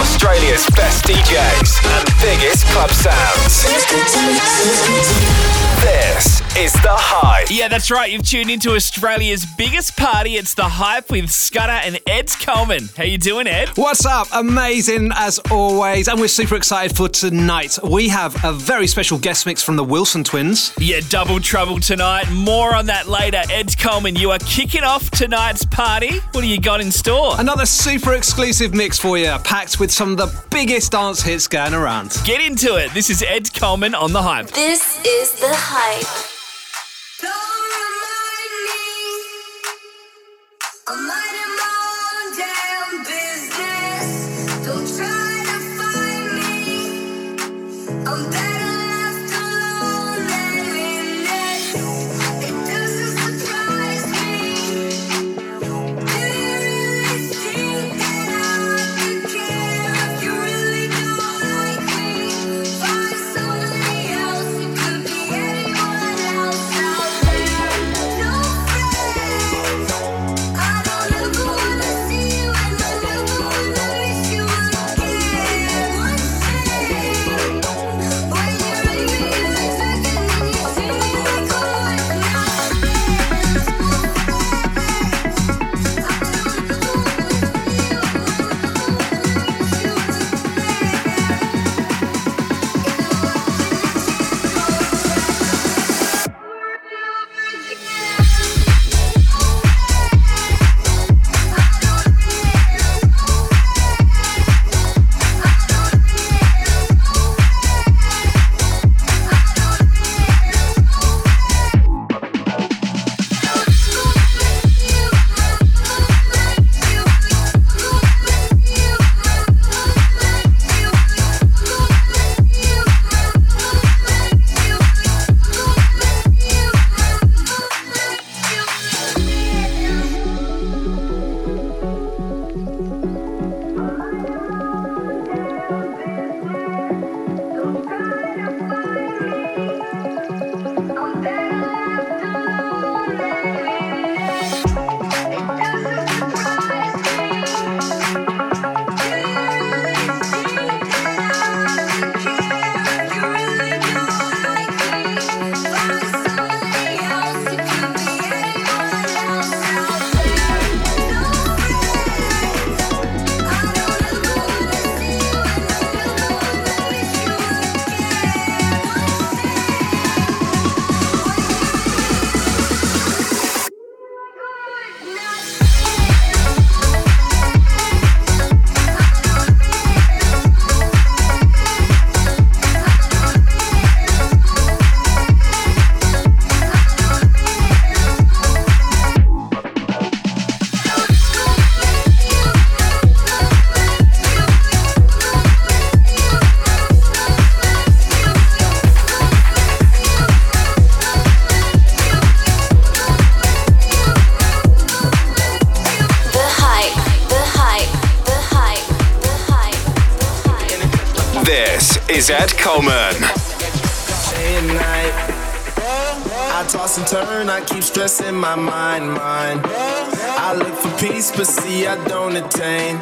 Home of Australia's best DJs and biggest club sounds. This is The Hype. Yeah, that's right. You've tuned into Australia's biggest party. It's the hype with Scudder and Ed Coleman. How you doing, Ed? What's up? Amazing as always, and we're super excited for tonight. We have a very special guest mix from the Wilson twins. Yeah, double trouble tonight. More on that later. Ed Coleman, you are kicking off tonight's party. What do you got in store? Another super exclusive mix for you, packed with some of the biggest dance hits going around. Get into it. This is Ed Coleman on the hype. This is the hype. The is Ed Coleman. I toss and turn, I keep stressing my mind, mind. I look for peace, but see I don't attain.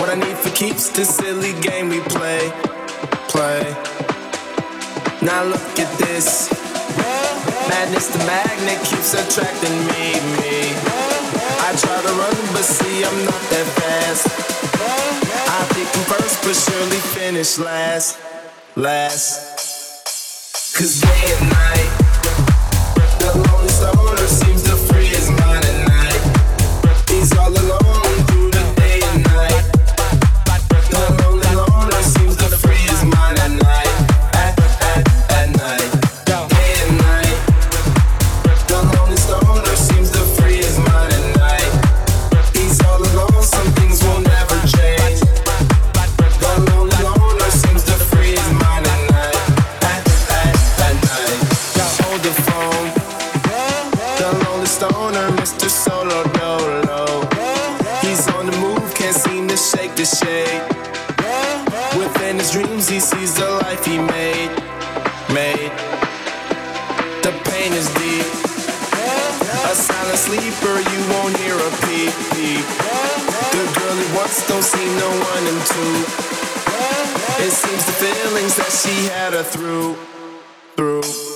What I need for keeps this silly game we play, play. Now look at this. Madness, the magnet keeps attracting me, me. I try to run, but see I'm not that fast. I'm first, but surely finish last, last. Cause day and night, the lonely stoner seems see no one in two. It seems the feelings that she had are through, through.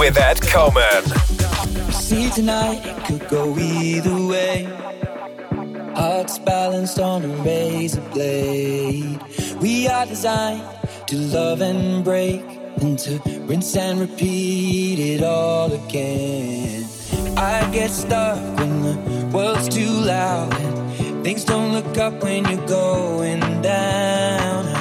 with Ed Coleman. See tonight it could go either way. Hearts balanced on a razor blade. We are designed to love and break, and to rinse and repeat it all again. I get stuck when the world's too loud, and things don't look up when you're going down.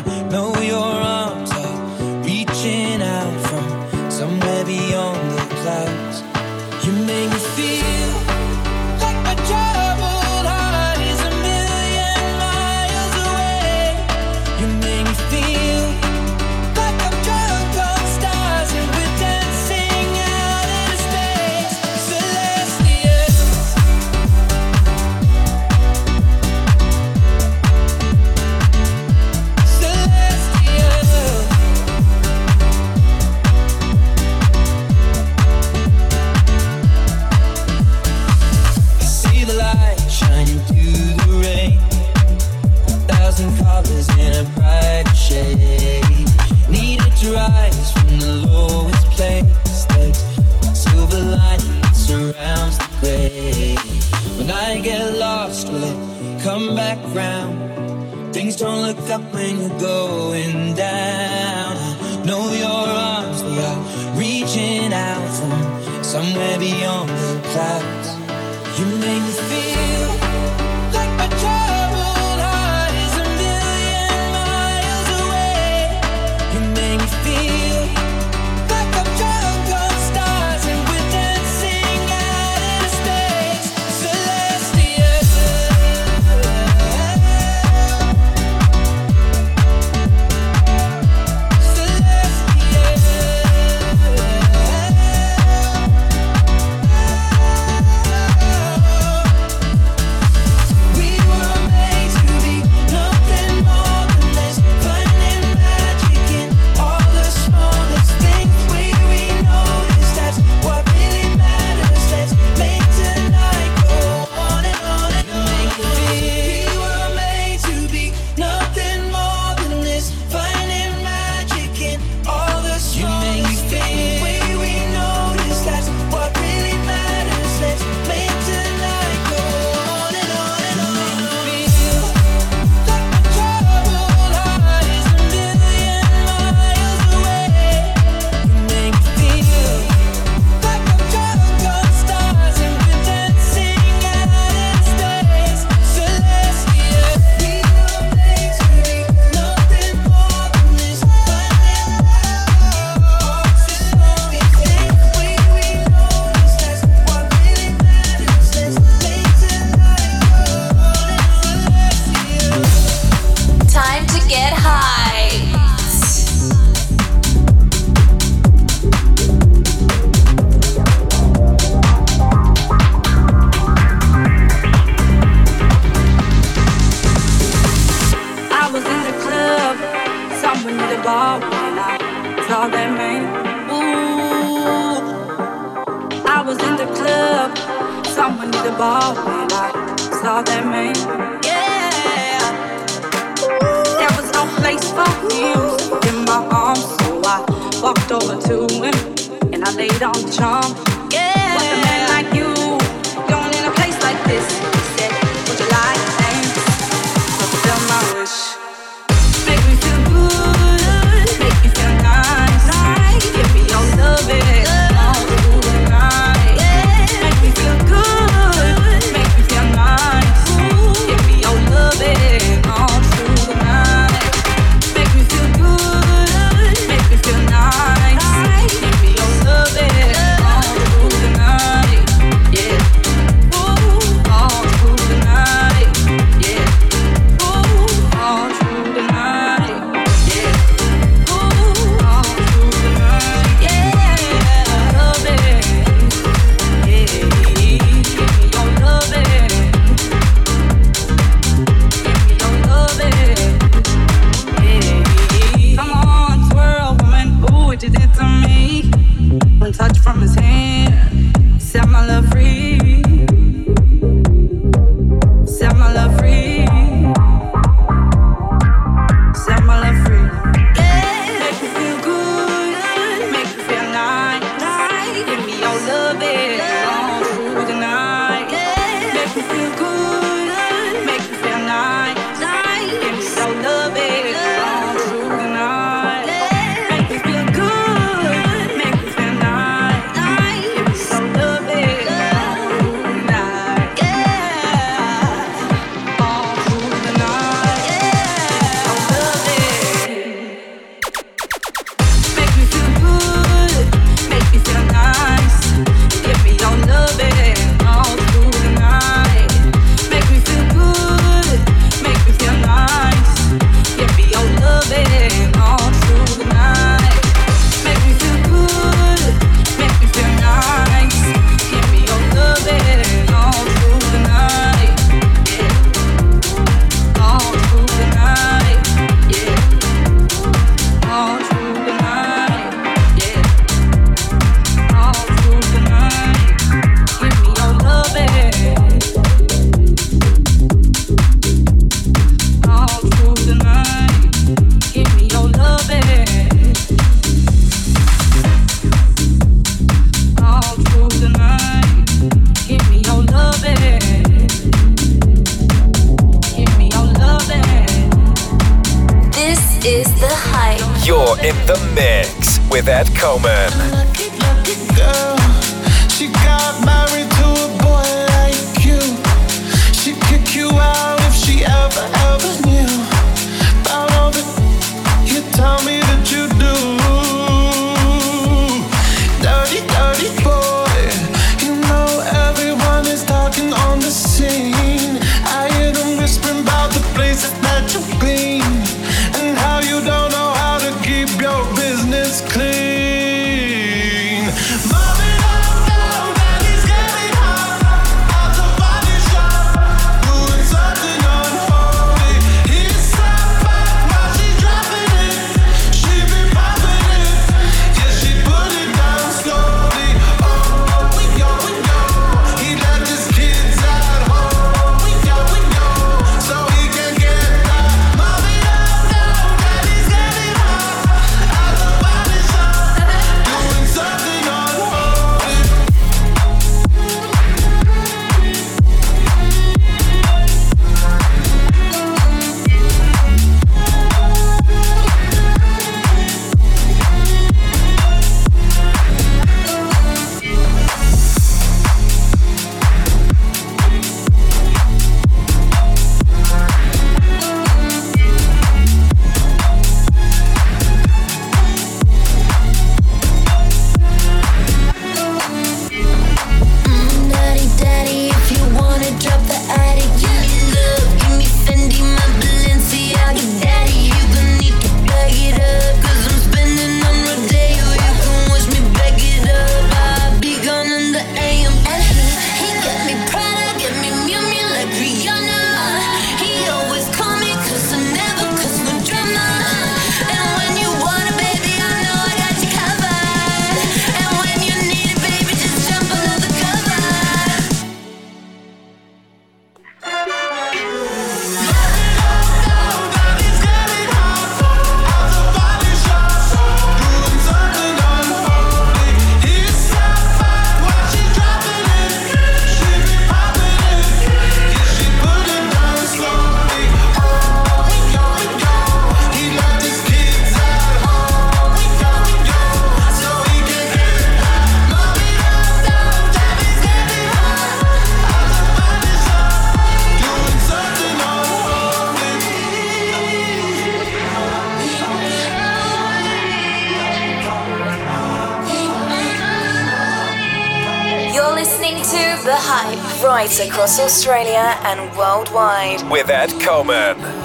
Across Australia and worldwide. With Ed Coleman.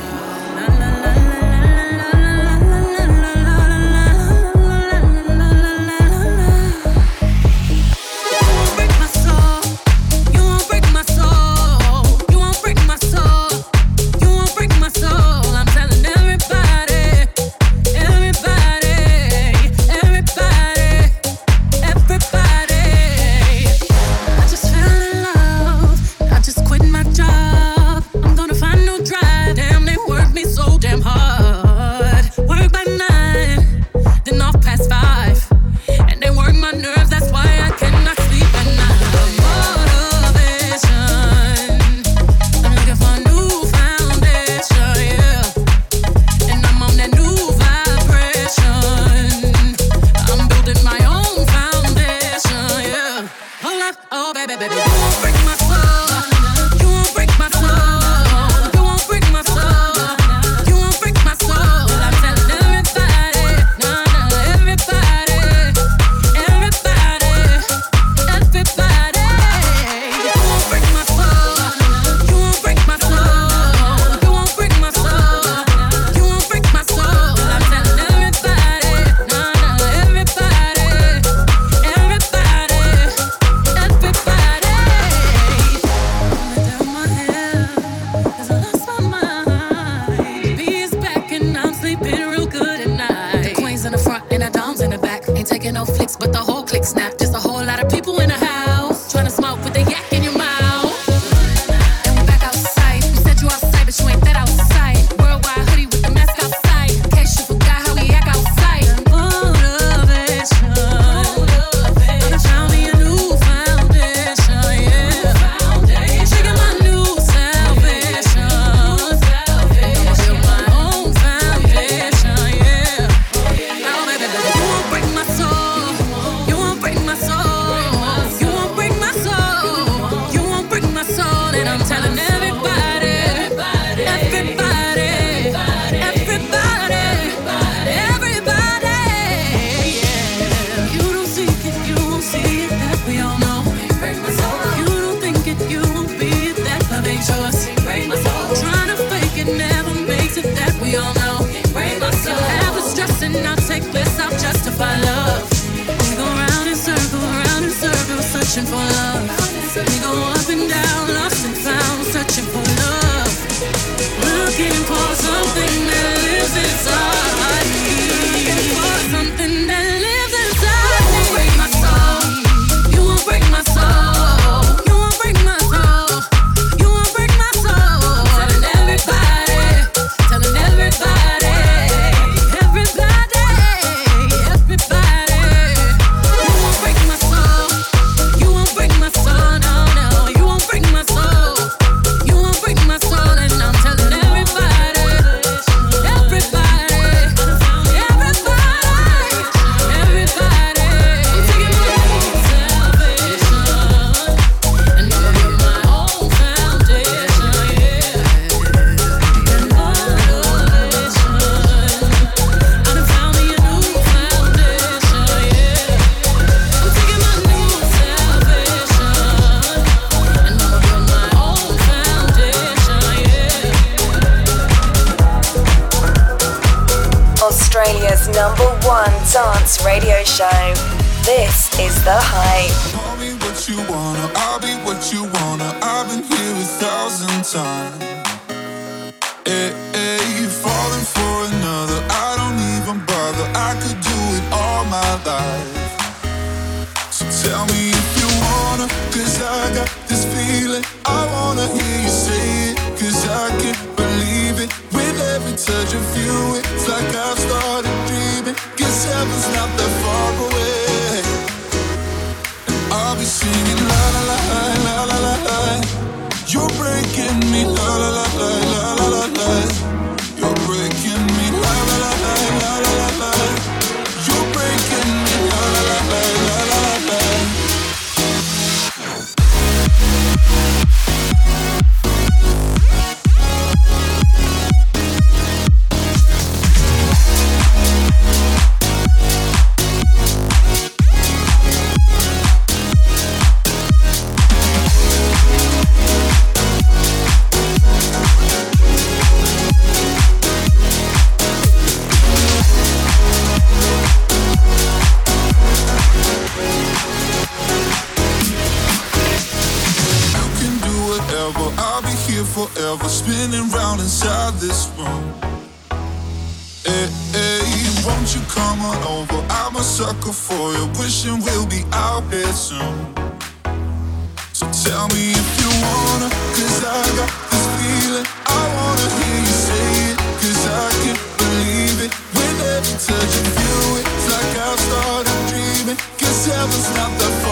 It's not the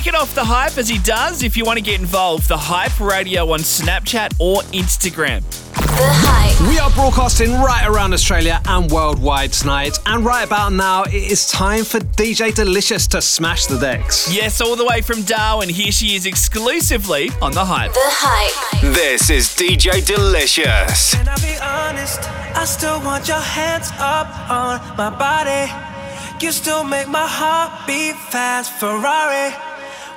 kicking off the hype as he does. If you want to get involved, the Hype Radio on Snapchat or Instagram. The Hype. We are broadcasting right around Australia and worldwide tonight. And right about now, it is time for DJ Delicious to smash the decks. Yes, all the way from Darwin. Here she is exclusively on the Hype. The Hype. This is DJ Delicious. Can I be honest? I still want your hands up on my body. You still make my heart beat fast. Ferrari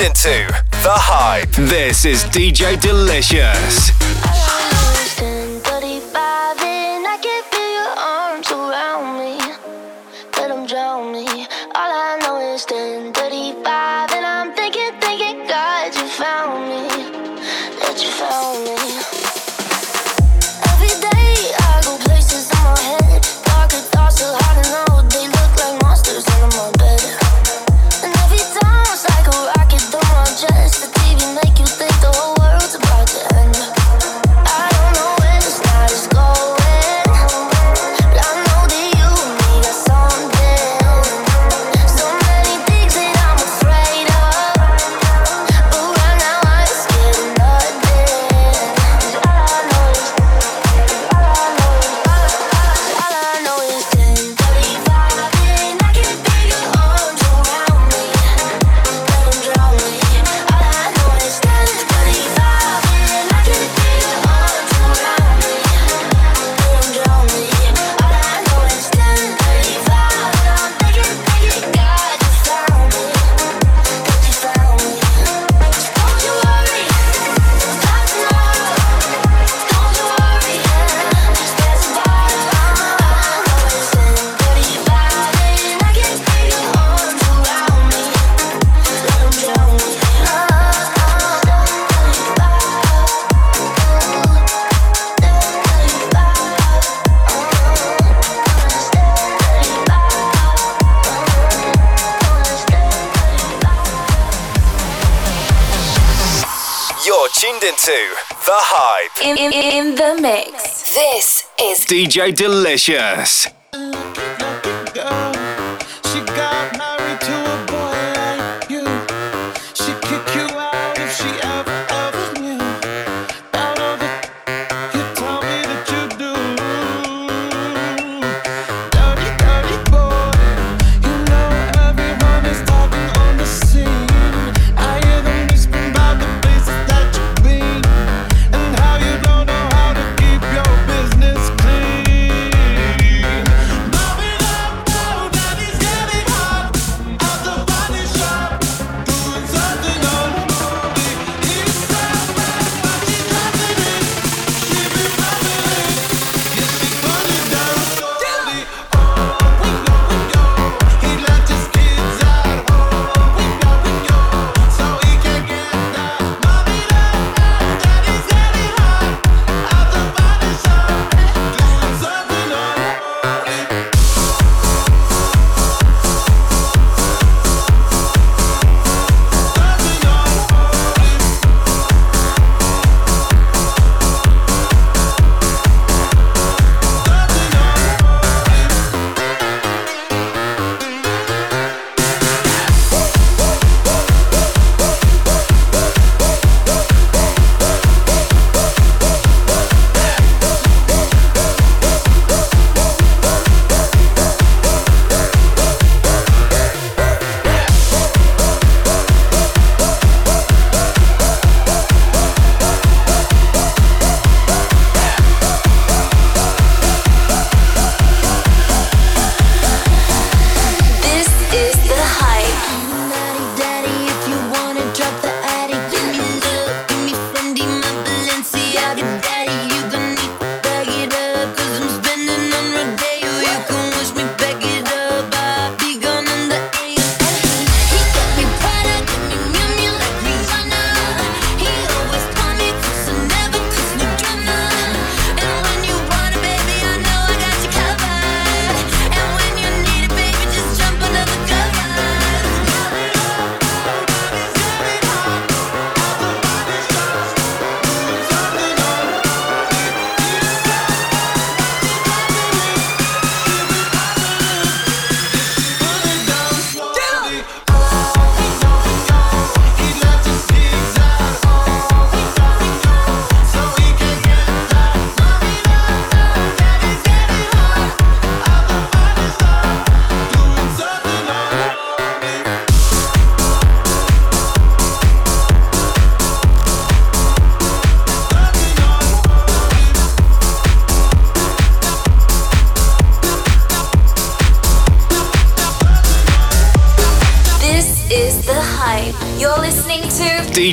tuned into The Hype. This is DJ Delicious. DJ Delicious.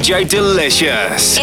DJ Delicious.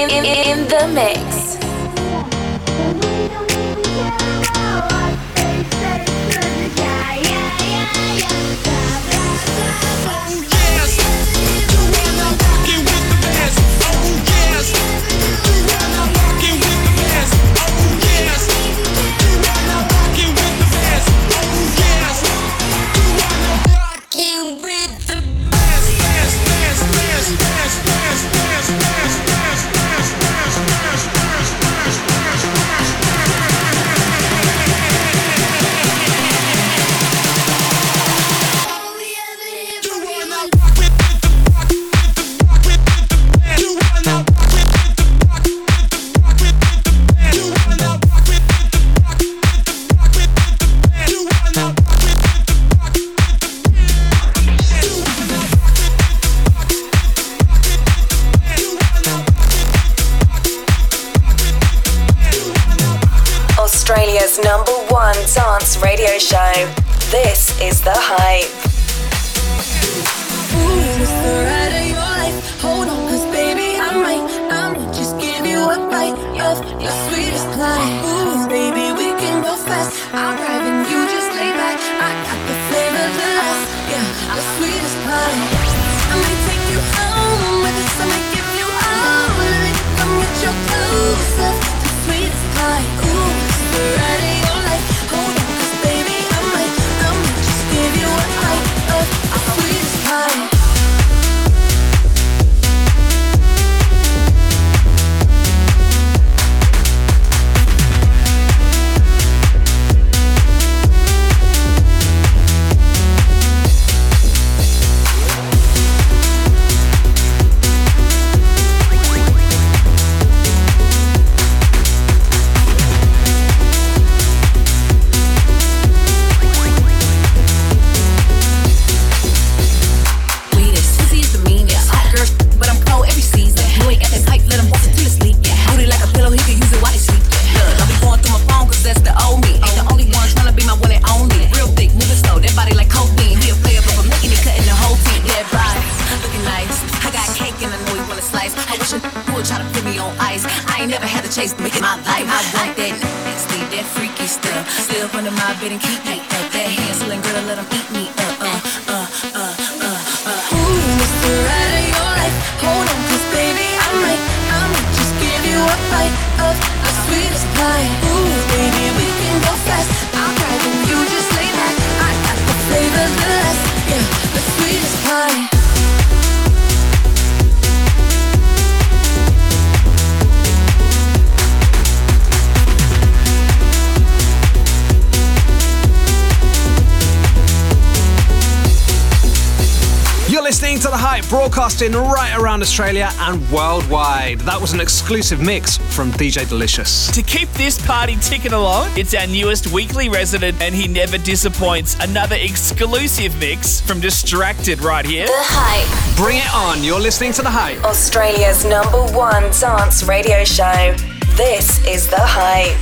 broadcasting right around Australia and worldwide. That was an exclusive mix from DJ Delicious. To keep this party ticking along, it's our newest weekly resident, and he never disappoints. Another exclusive mix from Distracted right here. The Hype. Bring it on. You're listening to The Hype. Australia's number one dance radio show. This is The Hype.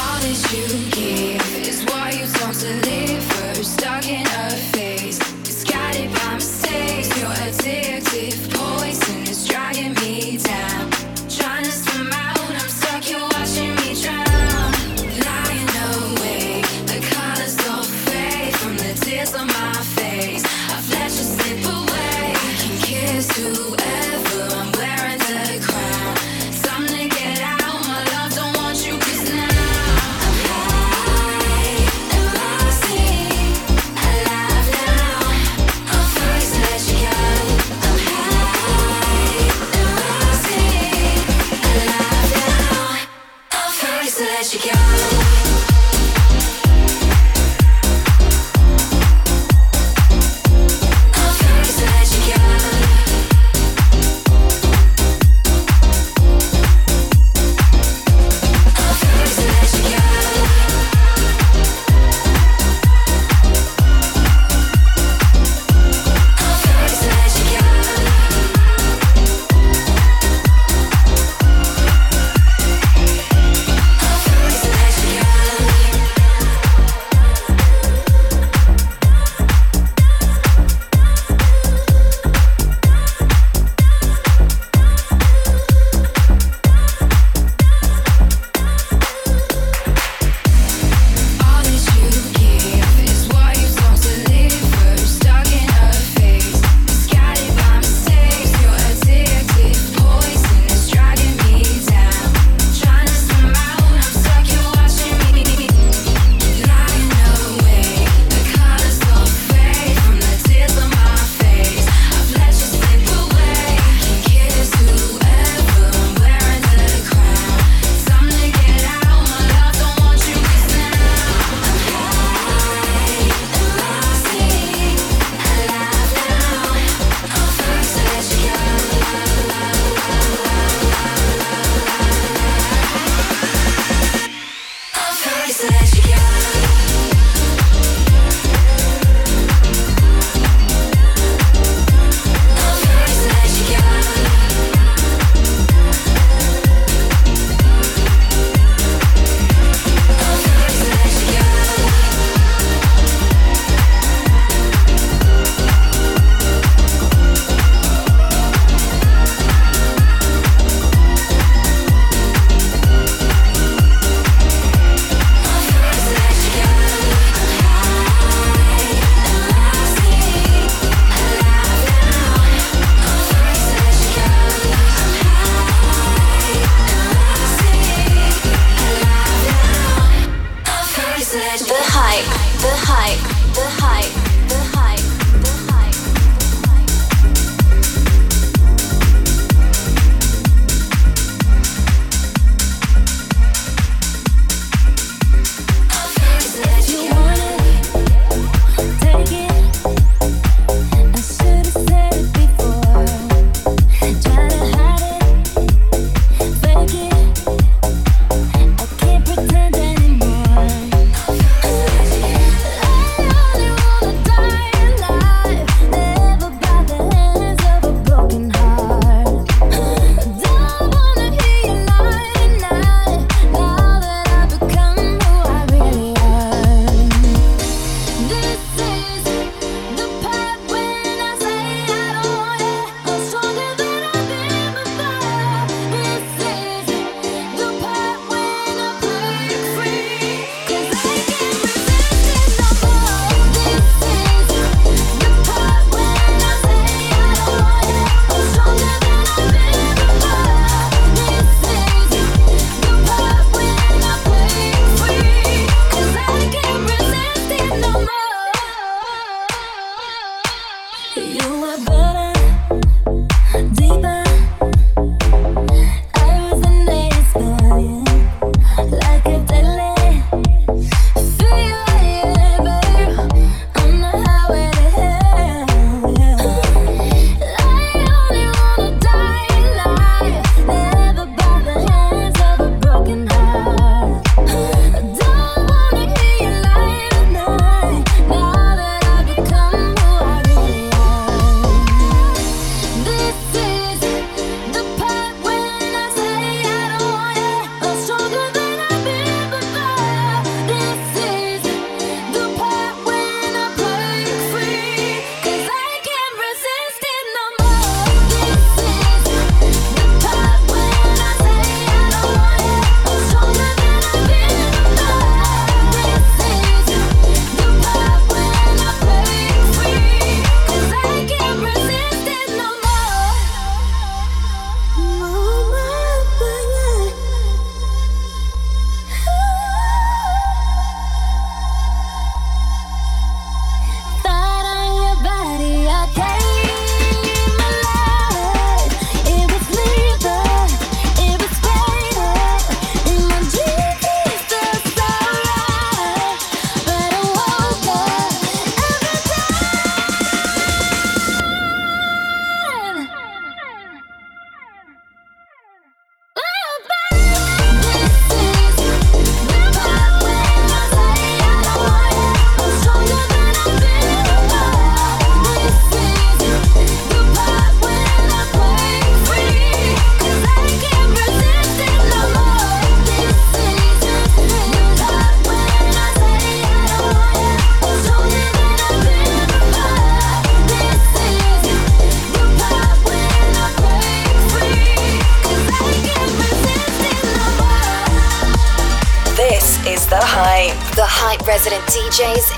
All you give is you talk to live. Stuck in a dick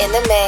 in the mix.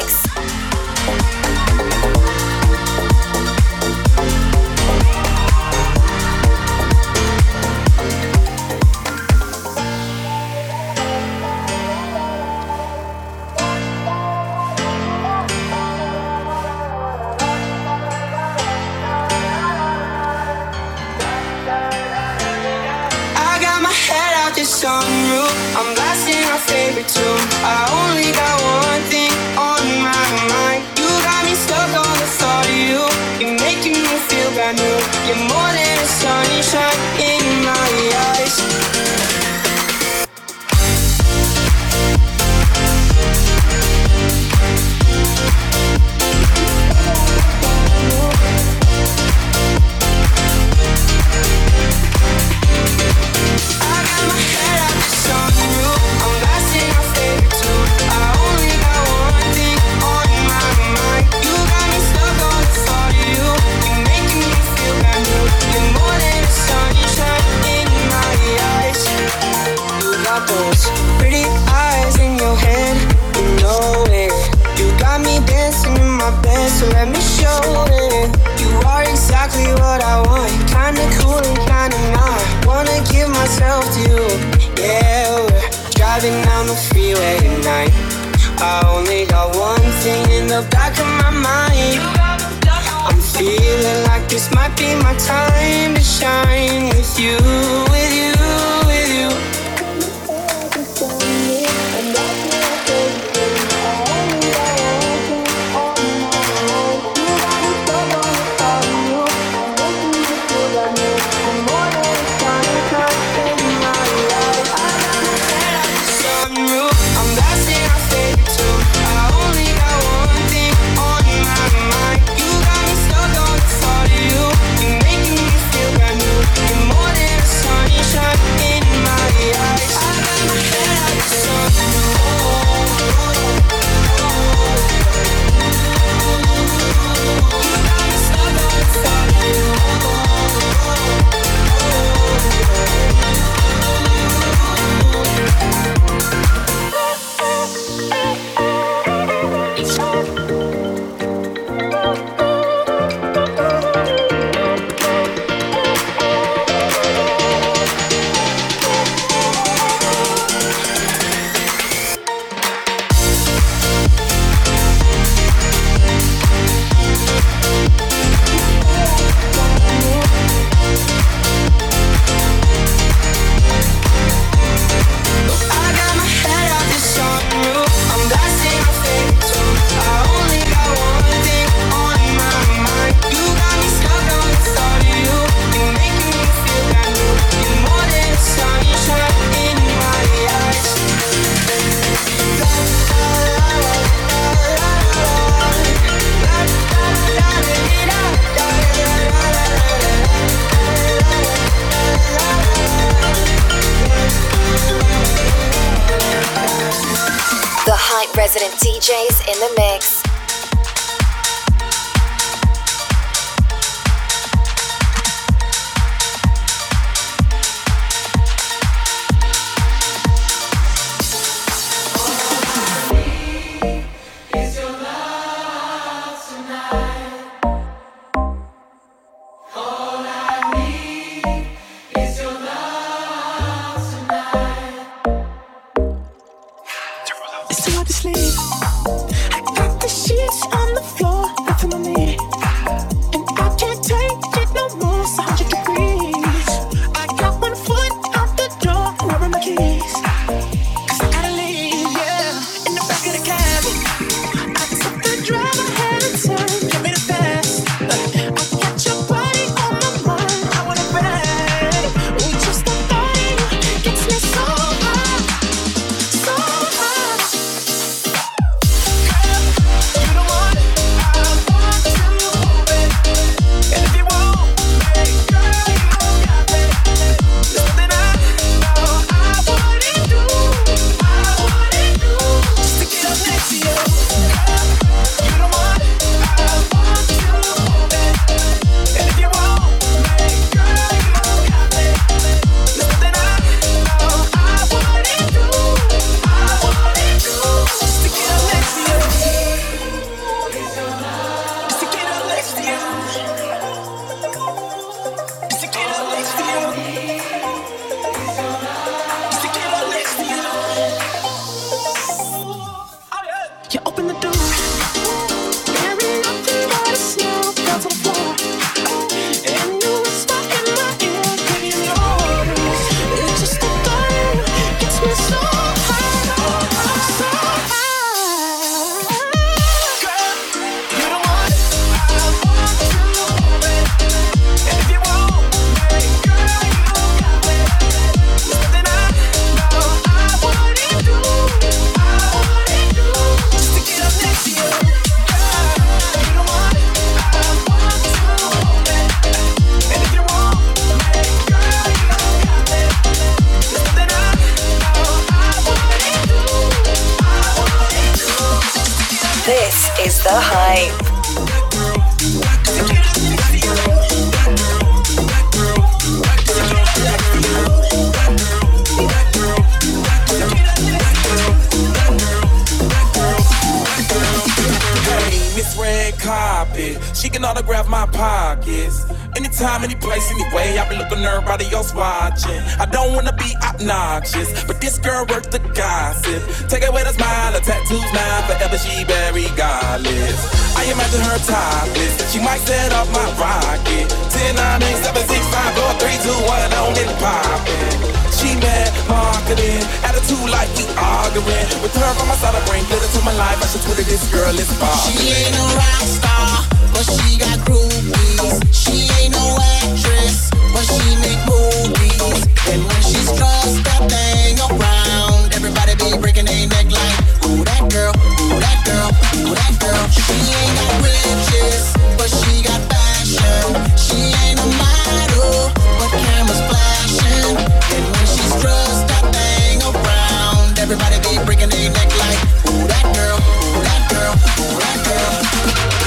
Gossip. Take it with a smile, her tattoos now, forever she very godless. I imagine her topless, she might set off my rocket. 10, 9, 8, 7, 6, 5, 4, 3, 2, 1, on it poppin'. She mad marketing, attitude like we arguing. With her on my side, I bring glitter to my life. I should Twitter this girl is Barbie. She ain't a rock star, but she got groupies. She ain't no actress, but she make movies. And when she's dressed that thing around, everybody be breaking their neck like, ooh that girl, who that girl, who that girl, she ain't no religious, but she got fashion. She ain't no matter, but cameras flashing. And when she stressed, that bang around. Everybody be breaking their neck like ooh that girl, ooh that girl, ooh that girl.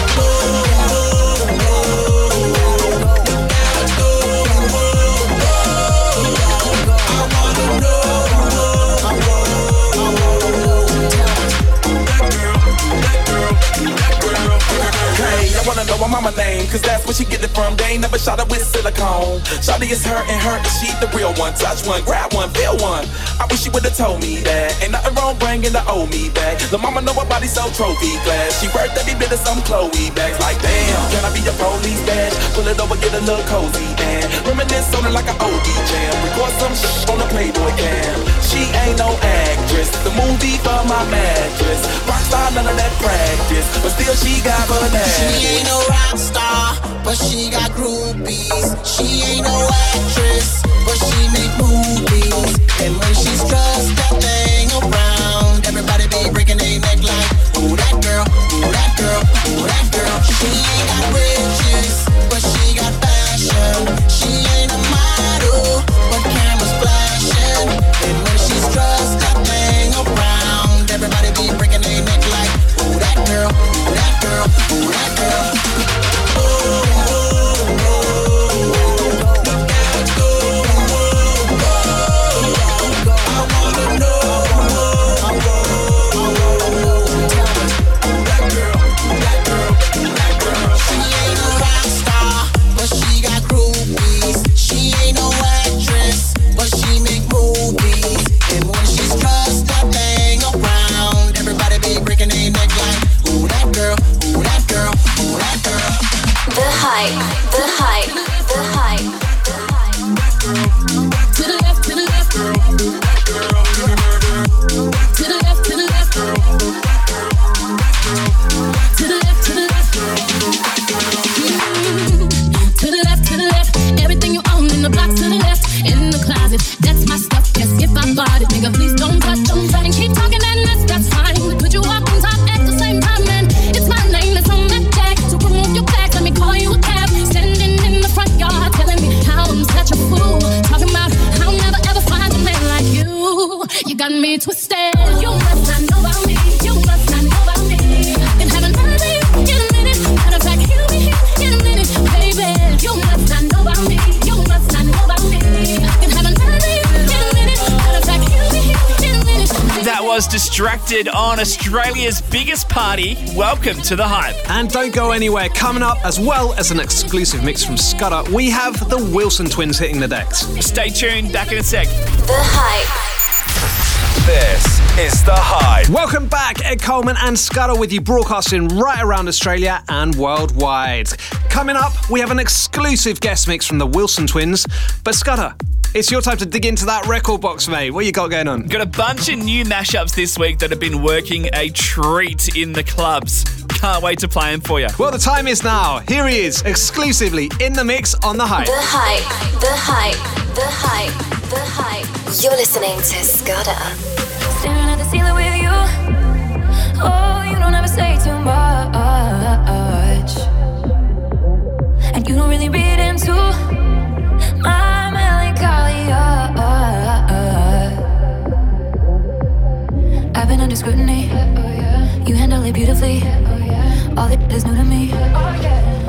My mama name, cause that's where she get it from. They ain't never shot her with silicone. Shawty is her and her, and she the real one. Touch one, grab one, feel one. I wish she would've told me that. Ain't nothing wrong bringing the old me back. The mama know her body so trophy glass. She worth every bit of some Chloe bags. Like, damn, can I be your police badge? Pull it over, get a little cozy, and reminisce on it like an OD jam. Record some shit on the Playboy cam. She ain't no actress. The movie for my mattress. Rockstar, none of that practice. But still, she got bananas. She ain't no rock star, but she got groupies. She ain't no actress, but she make movies. And when she's dressed that thing around, everybody be breaking their neck like, ooh that girl, ooh that girl, ooh that girl. She ain't got riches, but she got fashion. She ain't a model, but cameras flashing. And when she's dressed that thing around, everybody be breaking their neck that girl, that girl, that girl. Oh. distracted on Australia's biggest party, welcome to The Hype. And don't go anywhere. Coming up, as well as an exclusive mix from Scudder, we have the Wilson twins hitting the decks. Stay tuned, back in a sec. The Hype. This is The Hype. Welcome back, Ed Coleman and Scudder with you, broadcasting right around Australia and worldwide. Coming up, we have an exclusive guest mix from the Wilson twins. But Scudder, it's your time to dig into that record box, mate. What you got going on? Got a bunch of new mashups this week that have been working a treat in the clubs. Can't wait to play them for you. Well, the time is now. Here he is, exclusively in the mix on the hype. The hype, the hype, the hype, the hype. You're listening to Scudder. Staring at the ceiling with you. Oh, you don't ever say too much. And you don't really read into uh, uh, uh. scrutiny. Oh, you handle it beautifully. Oh, All that is new to me. Oh,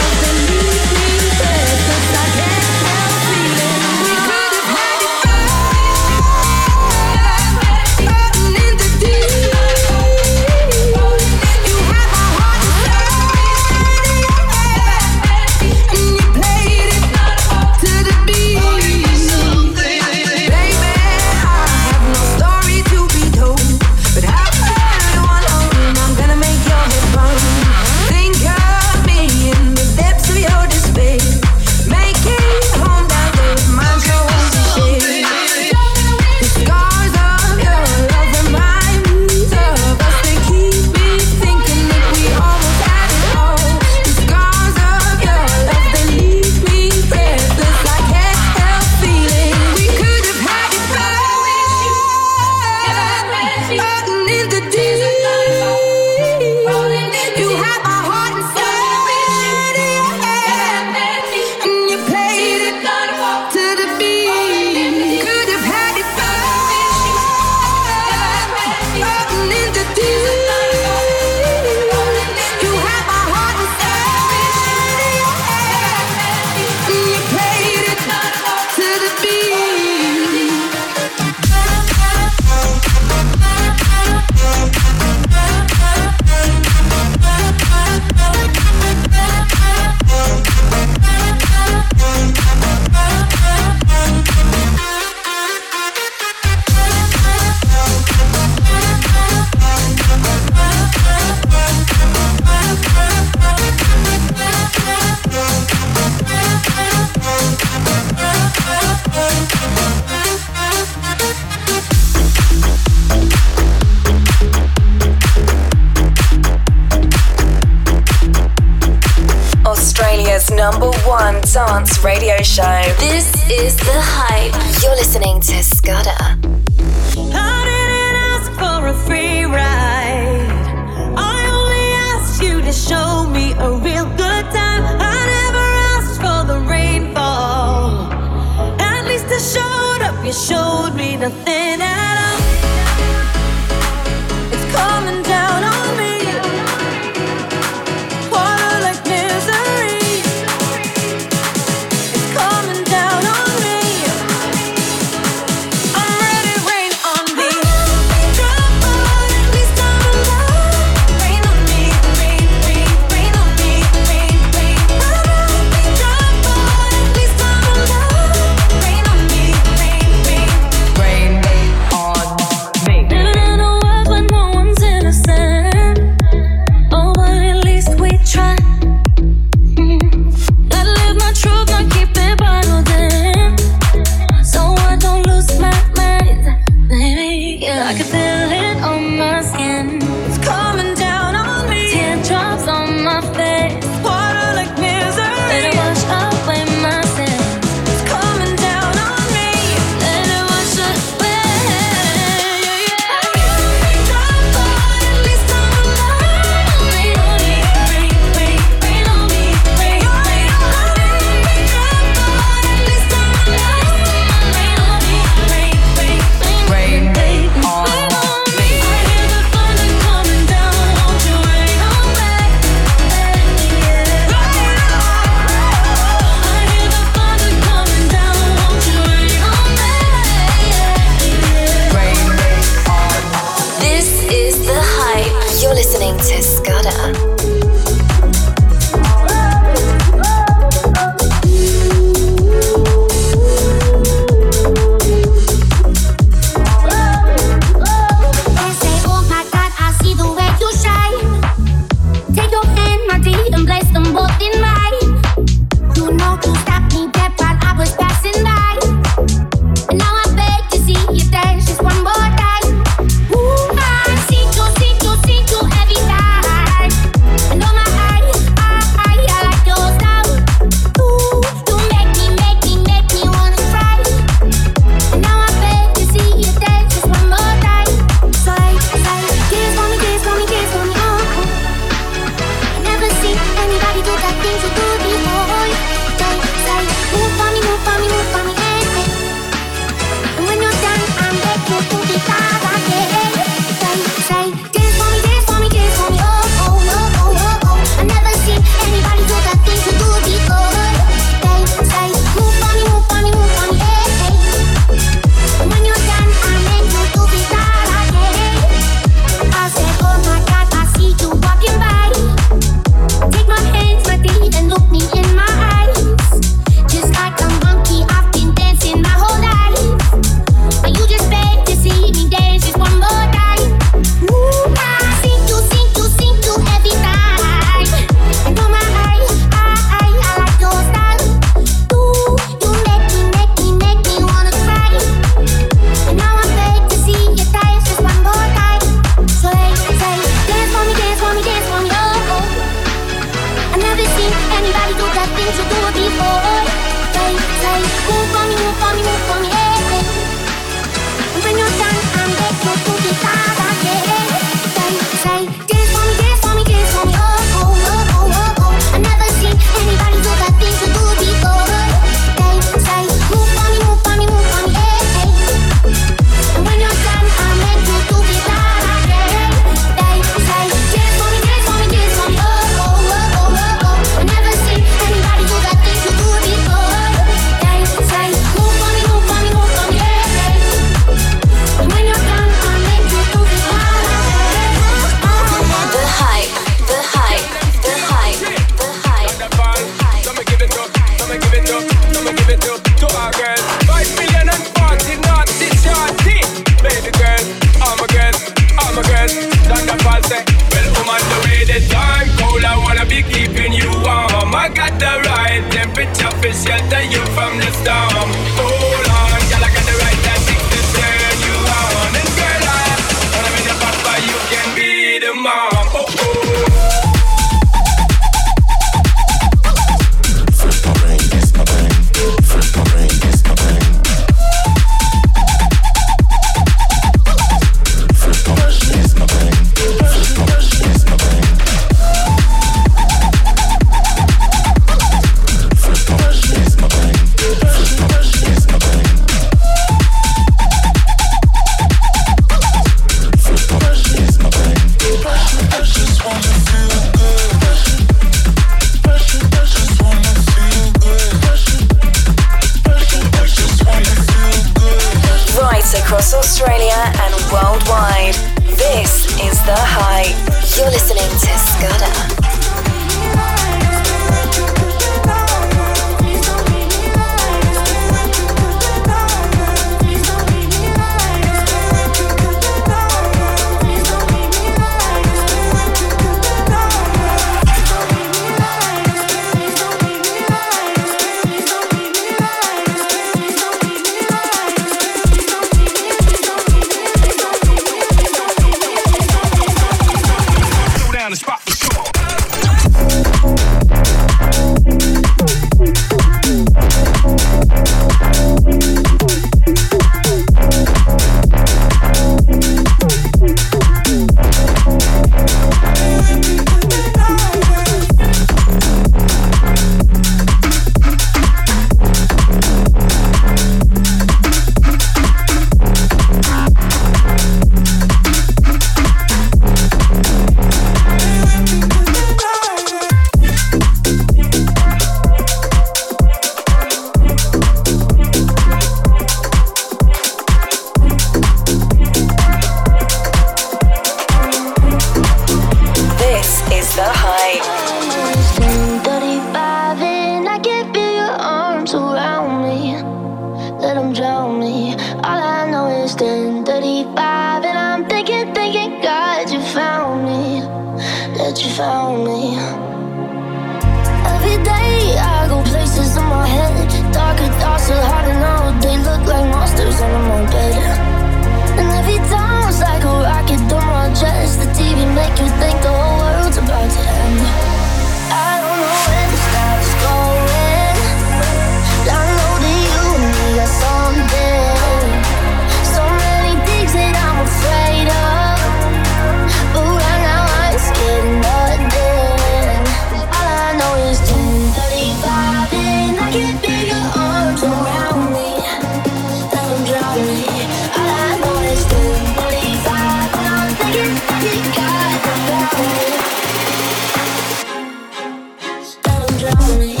drown me.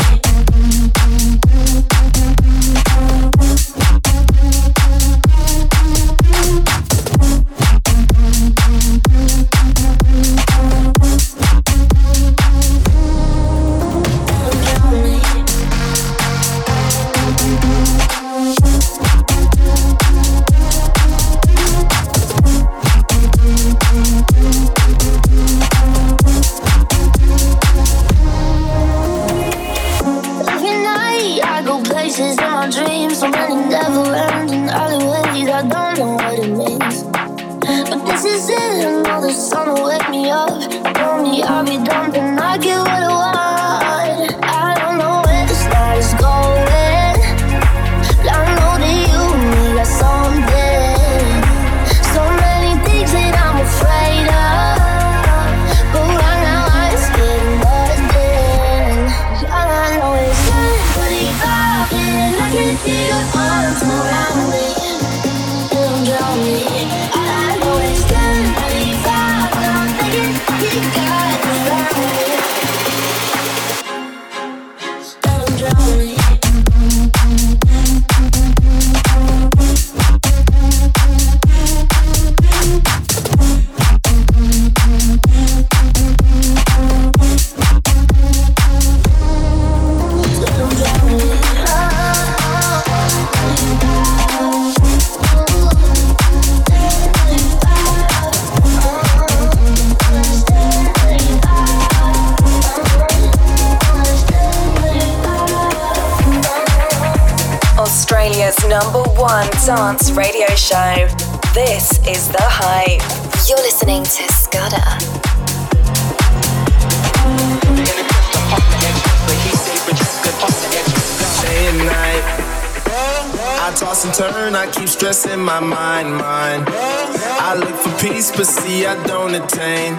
I don't attain.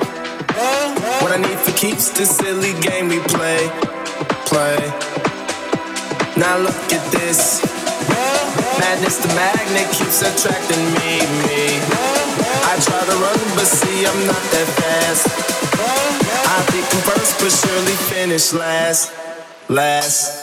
What I need for keeps this silly game we play, play. Now look at this. Madness, the magnet keeps attracting me, me. I try to run, but see, I'm not that fast. I think I'm first, but surely finish last, last.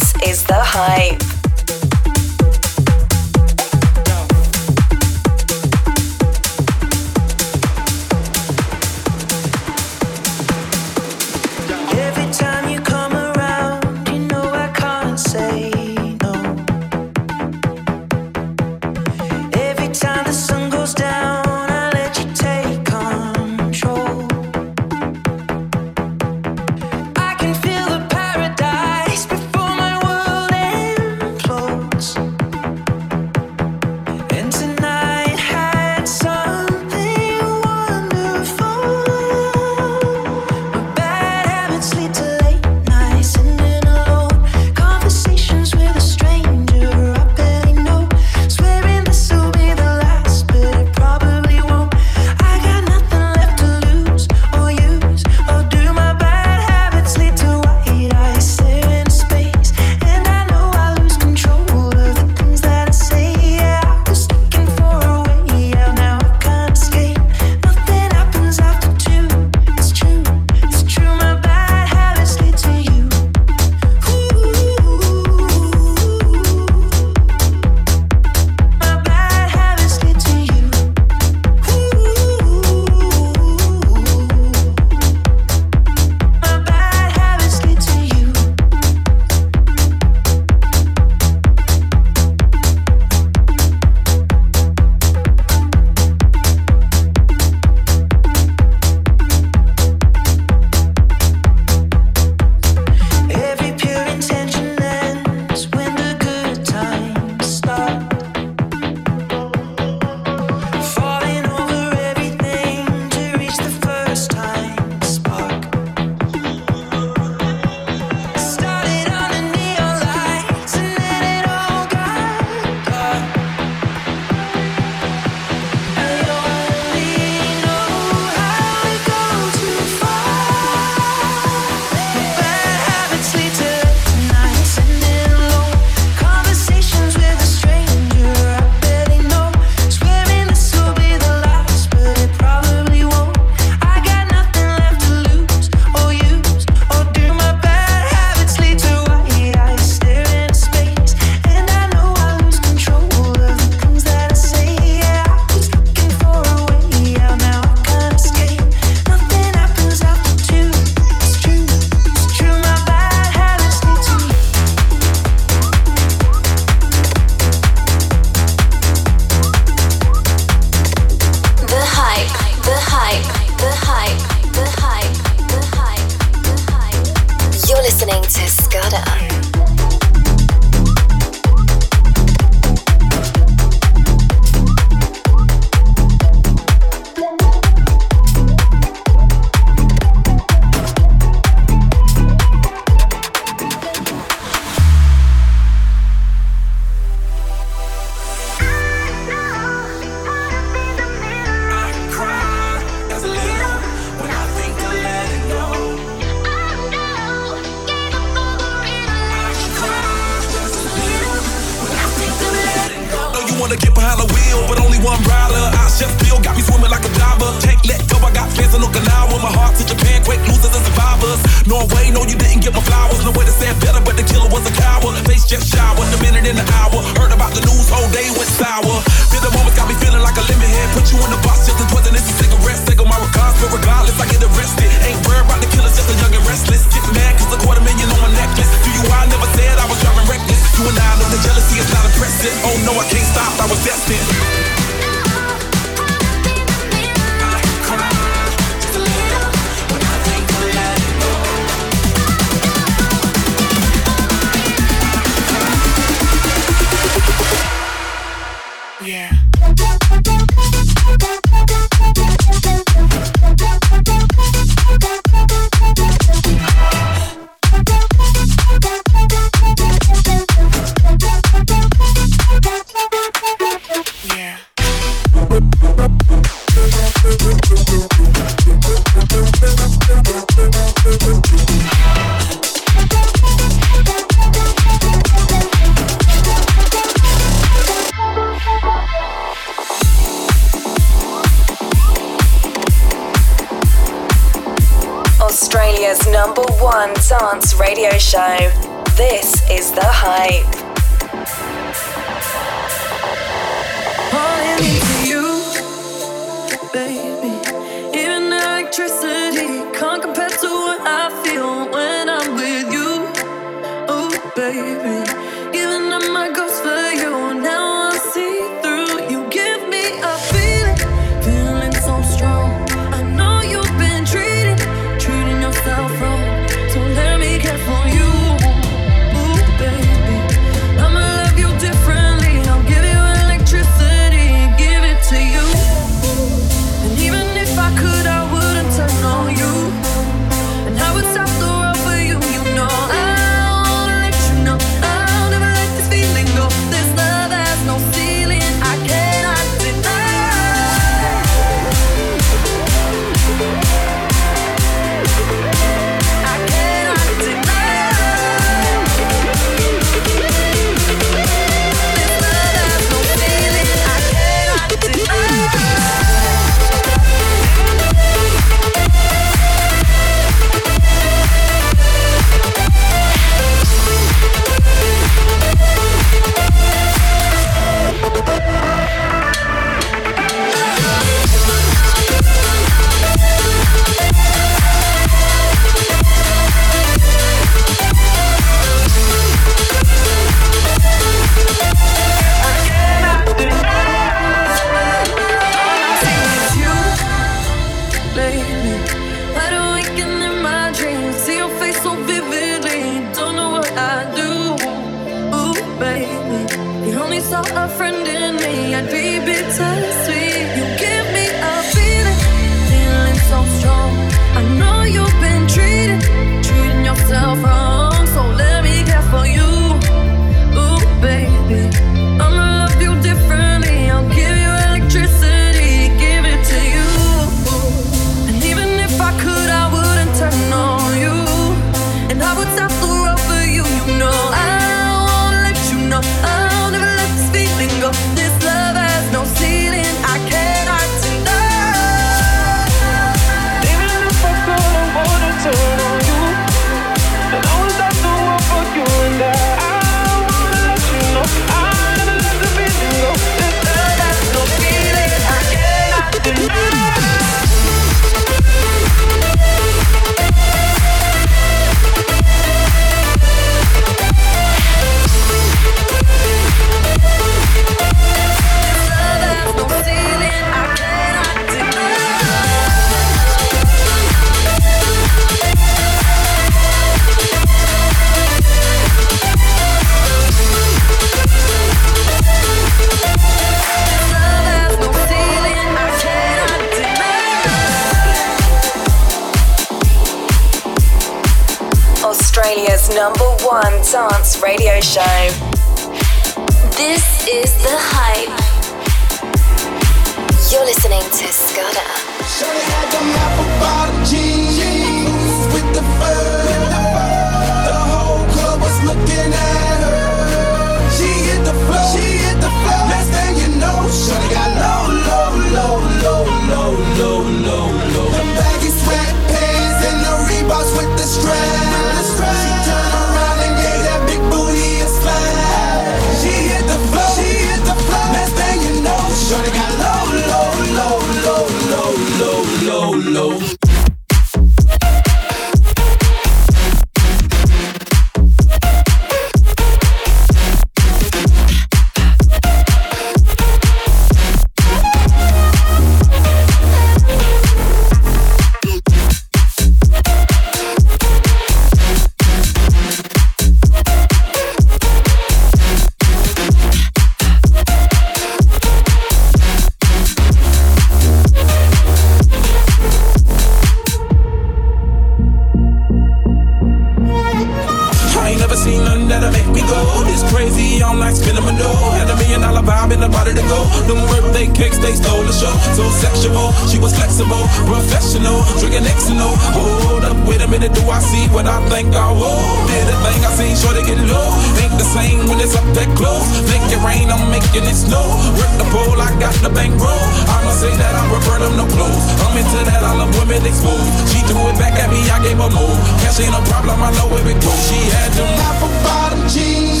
Making it snow. Work the pole, I got the bankroll. I'ma say that I prefer them no clothes. I'm into that, I love women exposed. She threw it back at me, I gave her more. Cash ain't a problem, I know where it goes. She had them half a bottom jeans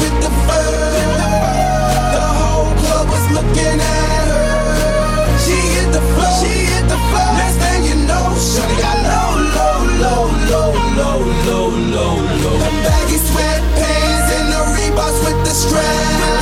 with the fur. The whole club was looking at her. She hit the floor. She hit the floor. Next thing you know, Shorty got low, low, low, low, low, low, low, low. The baggy sweatpants and the Reeboks with the straps.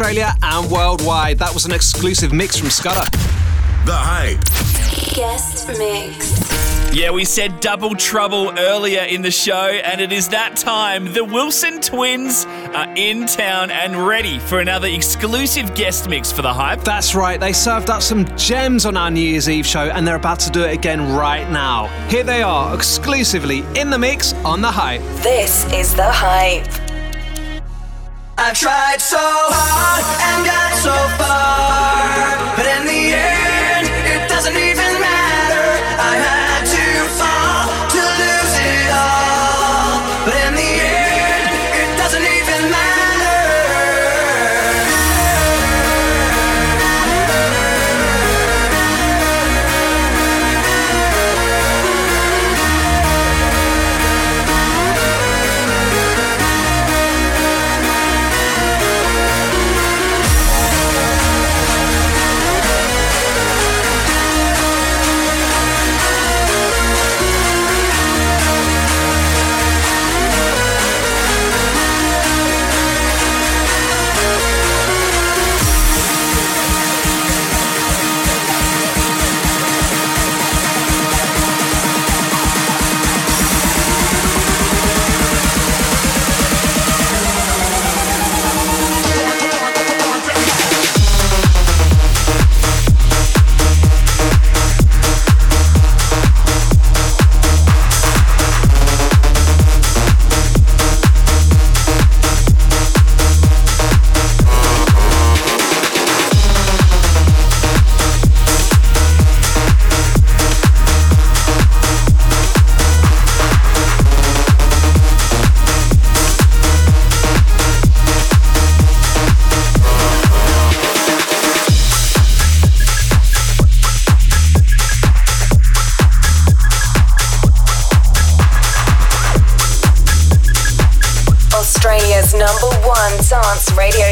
Australia and worldwide. That was an exclusive mix from Scudder. The Hype. Guest Mix. Yeah, we said double trouble earlier in the show, and it is that time. The Wilson twins are in town and ready for another exclusive guest mix for the hype. That's right, they served up some gems on our New Year's Eve show, and they're about to do it again right now. Here they are, exclusively in the mix on the hype. This is the hype. I've tried so hard and got so far, but in the end.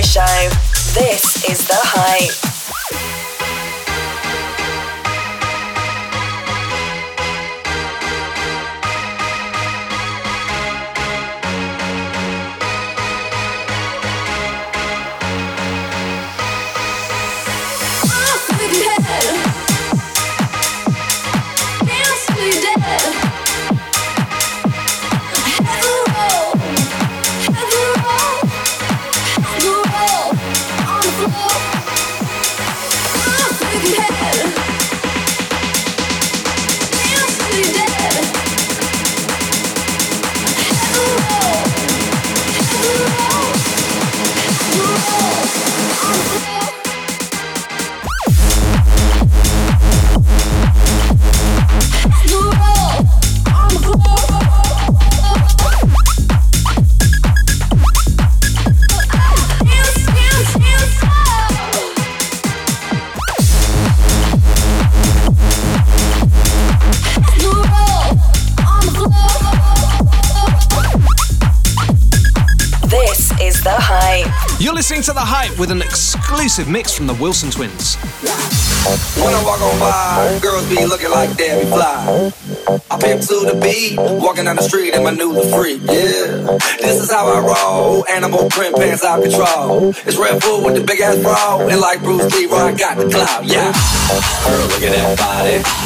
Dance with an exclusive mix from the Wilson Twins. When I walk on by, girls be looking like Debbie Fly. I pimp to the beat, walking down the street in my new freak. Yeah, this is how I roll. Animal print pants out control. It's Redfoo with the big ass bra, and like Bruce Lee, I got the clout. Yeah, girl, look at that body.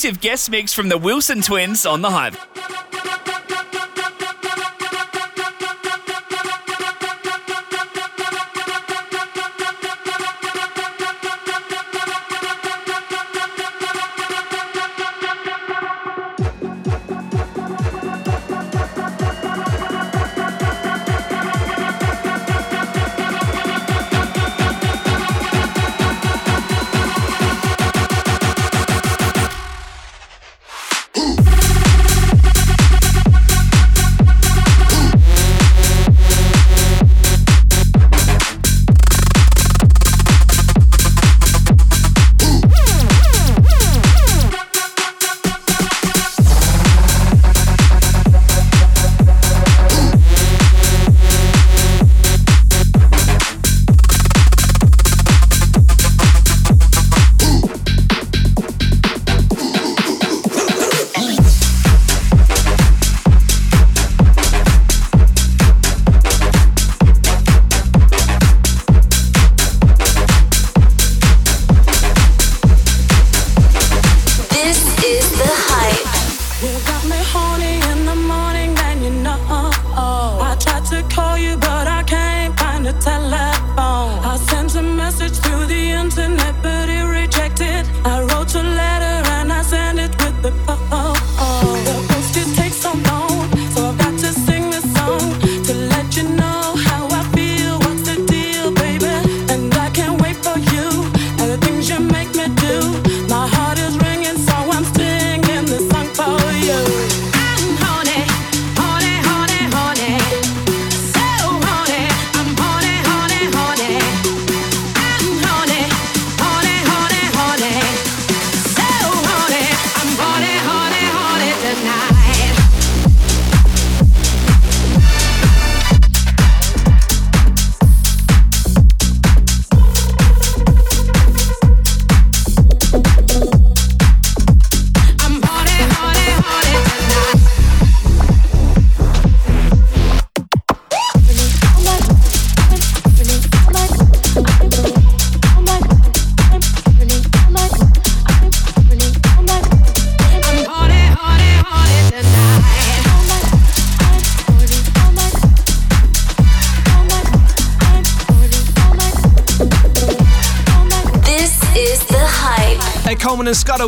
exclusive guest mix from the Wilson twins on the Hype.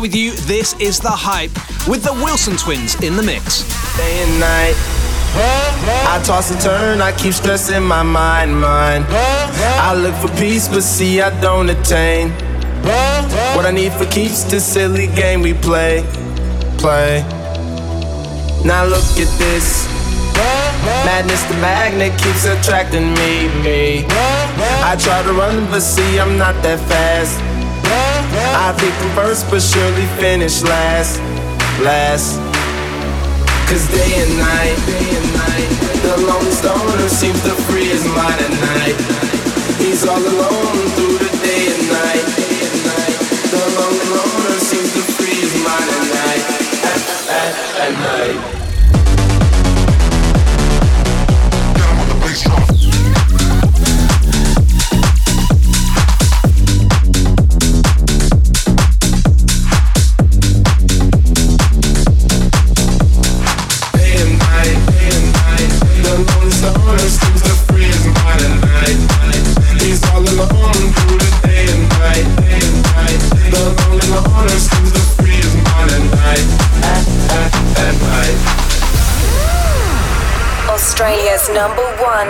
with you. This is The Hype with the Wilson twins in the mix. Day and night. I toss and turn, I keep stressing my mind, mind. I look for peace, but see, I don't attain. What I need for keeps this silly game we play, play. Now look at this. Madness, the magnet keeps attracting me, me. I try to run, but see, I'm not that fast. I think I'm first, but surely finish last, last. Cause day and night, day and night, the lonely stoner seems to free his mind at night. He's all alone through the day and night, day and night. The lonely loner seems to free his mind at night, at, at, at night.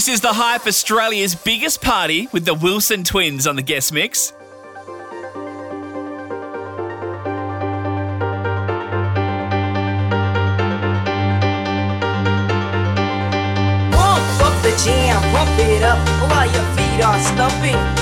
This is the Hype Australia's biggest party with the Wilson twins on the guest mix. Jam, pump it up while your feet are stumping.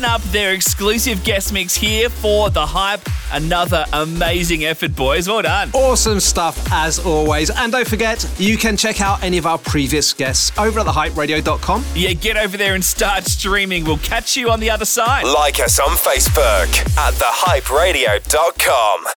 Wrapping up their exclusive guest mix here for The Hype. Another amazing effort, boys. Well done. Awesome stuff as always. And don't forget, you can check out any of our previous guests over at thehyperadio.com. Yeah, get over there and start streaming. We'll catch you on the other side. Like us on Facebook at thehyperadio.com.